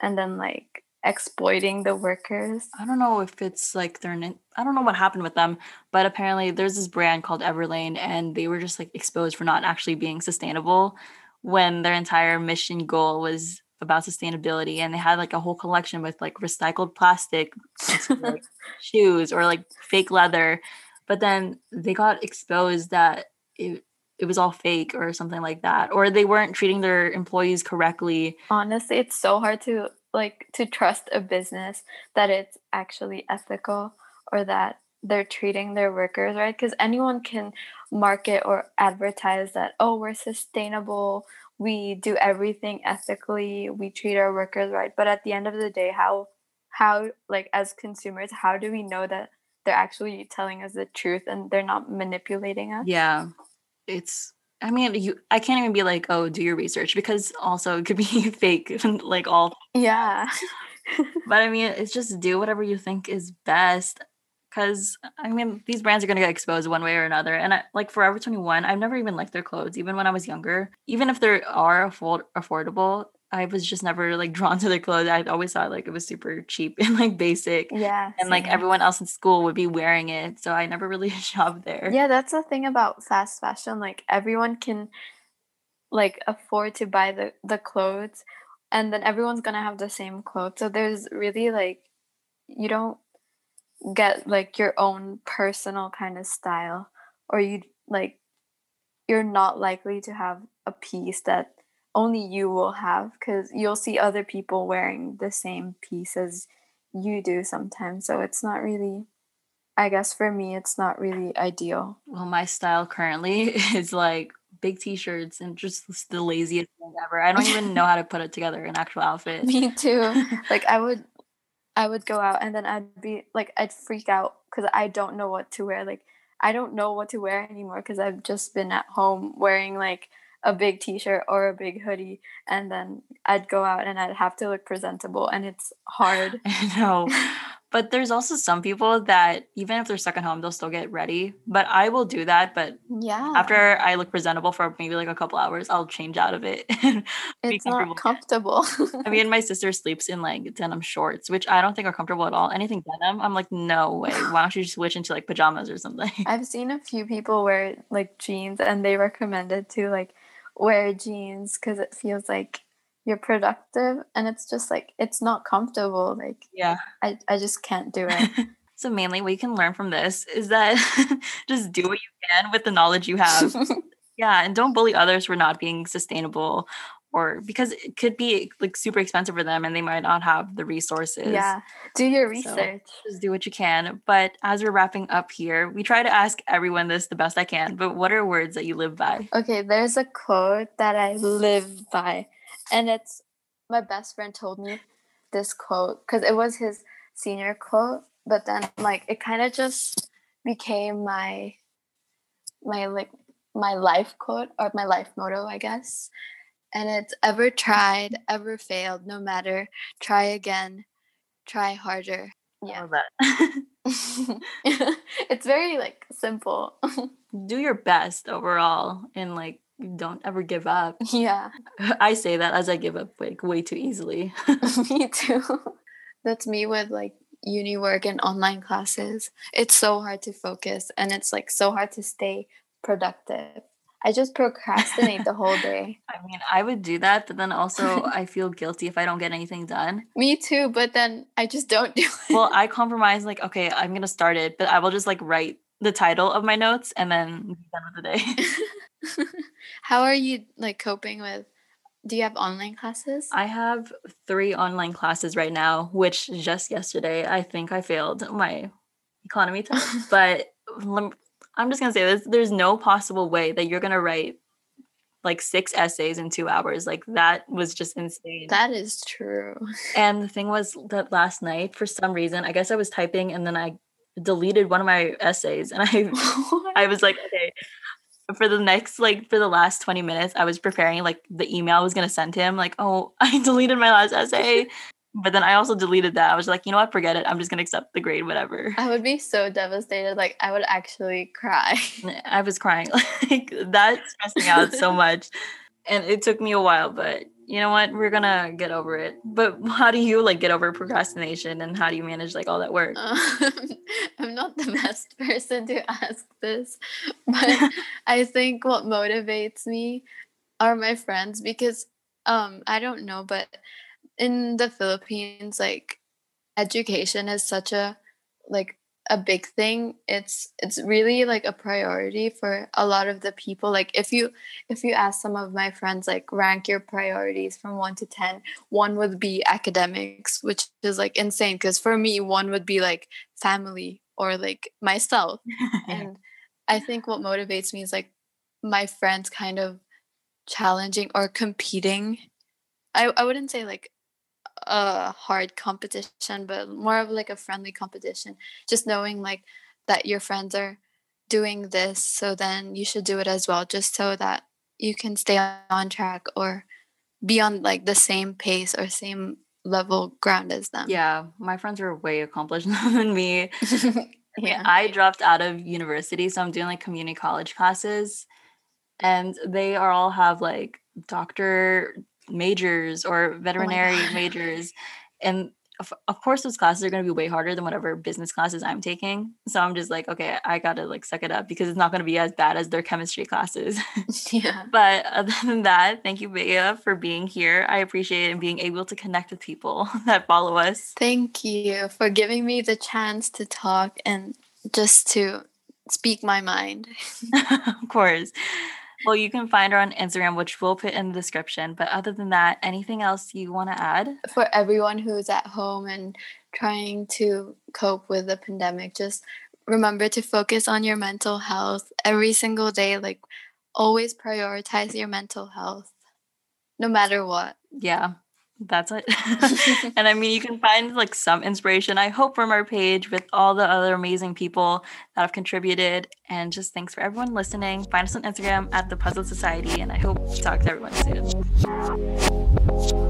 [SPEAKER 2] and then like exploiting the workers.
[SPEAKER 1] I don't know if it's like they're in, I don't know what happened with them, but apparently there's this brand called Everlane and they were just like exposed for not actually being sustainable when their entire mission goal was about sustainability and they had like a whole collection with like recycled plastic like shoes or like fake leather but then they got exposed that it, it was all fake or something like that or they weren't treating their employees correctly
[SPEAKER 2] honestly it's so hard to like to trust a business that it's actually ethical or that they're treating their workers right because anyone can market or advertise that oh we're sustainable we do everything ethically we treat our workers right but at the end of the day how how like as consumers how do we know that they're actually telling us the truth and they're not manipulating us.
[SPEAKER 1] Yeah. It's I mean, you I can't even be like, "Oh, do your research" because also it could be fake like all
[SPEAKER 2] Yeah.
[SPEAKER 1] but I mean, it's just do whatever you think is best cuz I mean, these brands are going to get exposed one way or another. And I, like Forever 21, I've never even liked their clothes even when I was younger. Even if they are afford- affordable, I was just never like drawn to their clothes. I always thought like it was super cheap and like basic.
[SPEAKER 2] Yeah.
[SPEAKER 1] And like everyone else in school would be wearing it. So I never really shopped there.
[SPEAKER 2] Yeah, that's the thing about fast fashion. Like everyone can like afford to buy the the clothes and then everyone's going to have the same clothes. So there's really like you don't get like your own personal kind of style or you like you're not likely to have a piece that only you will have cuz you'll see other people wearing the same piece as you do sometimes. So it's not really I guess for me it's not really ideal.
[SPEAKER 1] Well, my style currently is like big t-shirts and just the laziest thing ever. I don't even know how to put it together an actual outfit.
[SPEAKER 2] Me too. like I would I would go out and then I'd be like I'd freak out cuz I don't know what to wear. Like I don't know what to wear anymore cuz I've just been at home wearing like a big t-shirt or a big hoodie and then I'd go out and I'd have to look presentable and it's hard.
[SPEAKER 1] I know. But there's also some people that even if they're stuck at home, they'll still get ready. But I will do that. But
[SPEAKER 2] Yeah.
[SPEAKER 1] after I look presentable for maybe like a couple hours, I'll change out of it.
[SPEAKER 2] it's not
[SPEAKER 1] comfortable. I mean, my sister sleeps in like denim shorts, which I don't think are comfortable at all. Anything denim, I'm like, no way. Why don't you just switch into like pajamas or something?
[SPEAKER 2] I've seen a few people wear like jeans and they recommended to like wear jeans cuz it feels like you're productive and it's just like it's not comfortable like
[SPEAKER 1] yeah.
[SPEAKER 2] I, I just can't do it.
[SPEAKER 1] so mainly what you can learn from this is that just do what you can with the knowledge you have. yeah, and don't bully others for not being sustainable or because it could be like super expensive for them and they might not have the resources.
[SPEAKER 2] yeah. Do your
[SPEAKER 1] So-
[SPEAKER 2] research.
[SPEAKER 1] Just do what you can. But as we're wrapping up here, we try to ask everyone this the best I can. But what are words that you live by?
[SPEAKER 2] Okay, there's a quote that I live by, and it's my best friend told me this quote because it was his senior quote, but then like it kind of just became my my like my life quote or my life motto, I guess. And it's ever tried, ever failed, no matter, try again, try harder. Yeah.
[SPEAKER 1] that.
[SPEAKER 2] it's very like simple.
[SPEAKER 1] do your best overall and like don't ever give up.
[SPEAKER 2] yeah.
[SPEAKER 1] I say that as I give up like way too easily.
[SPEAKER 2] me too. That's me with like uni work and online classes. It's so hard to focus and it's like so hard to stay productive. I just procrastinate the whole day.
[SPEAKER 1] I mean, I would do that, but then also I feel guilty if I don't get anything done.
[SPEAKER 2] Me too, but then I just don't do it.
[SPEAKER 1] Well, I compromise like, okay, I'm gonna start it, but I will just like write the title of my notes and then be done with the day.
[SPEAKER 2] How are you like coping with do you have online classes?
[SPEAKER 1] I have three online classes right now, which just yesterday I think I failed my economy test. but I'm just gonna say this: there's no possible way that you're gonna write like six essays in two hours. Like that was just insane.
[SPEAKER 2] that is true.
[SPEAKER 1] And the thing was that last night, for some reason, I guess I was typing and then I deleted one of my essays and I I was like, okay. For the next like for the last 20 minutes, I was preparing like the email I was gonna send him, like, oh, I deleted my last essay. But then I also deleted that. I was like, you know what, forget it. I'm just gonna accept the grade, whatever.
[SPEAKER 2] I would be so devastated. Like I would actually cry.
[SPEAKER 1] I was crying. Like that stressed me out so much. And it took me a while, but you know what? We're gonna get over it. But how do you like get over procrastination and how do you manage like all that work?
[SPEAKER 2] Um, I'm not the best person to ask this, but I think what motivates me are my friends because um I don't know, but in the Philippines, like education is such a like a big thing. It's it's really like a priority for a lot of the people. Like if you if you ask some of my friends like rank your priorities from 1 to 10, one would be academics, which is like insane because for me one would be like family or like myself. and I think what motivates me is like my friends kind of challenging or competing. I, I wouldn't say like a hard competition, but more of like a friendly competition. Just knowing like that your friends are doing this, so then you should do it as well, just so that you can stay on track or be on like the same pace or same level ground as them.
[SPEAKER 1] Yeah, my friends are way accomplished than me. yeah. I dropped out of university, so I'm doing like community college classes. And they are all have like doctor majors or oh veterinary oh majors. And of, of course those classes are going to be way harder than whatever business classes i'm taking. So i'm just like okay i gotta like suck it up because it's not going to be as bad as their chemistry classes. Yeah. But other than that thank you Bea, for being here. I appreciate it and being able to connect with people that follow us.
[SPEAKER 2] Thank you for giving me the chance to talk and just to speak my mind.
[SPEAKER 1] Of course well, you can find her on Instagram, which we'll put in the description. But other than that, anything else you want to add?
[SPEAKER 2] For everyone who's at home and trying to cope with the pandemic, just remember to focus on your mental health every single day. Like, always prioritize your mental health, no matter what.
[SPEAKER 1] Yeah that's it. and I mean, you can find like some inspiration, I hope, from our page with all the other amazing people that have contributed. And just thanks for everyone listening. Find us on Instagram at the Puzzled Society. And I hope to talk to everyone soon.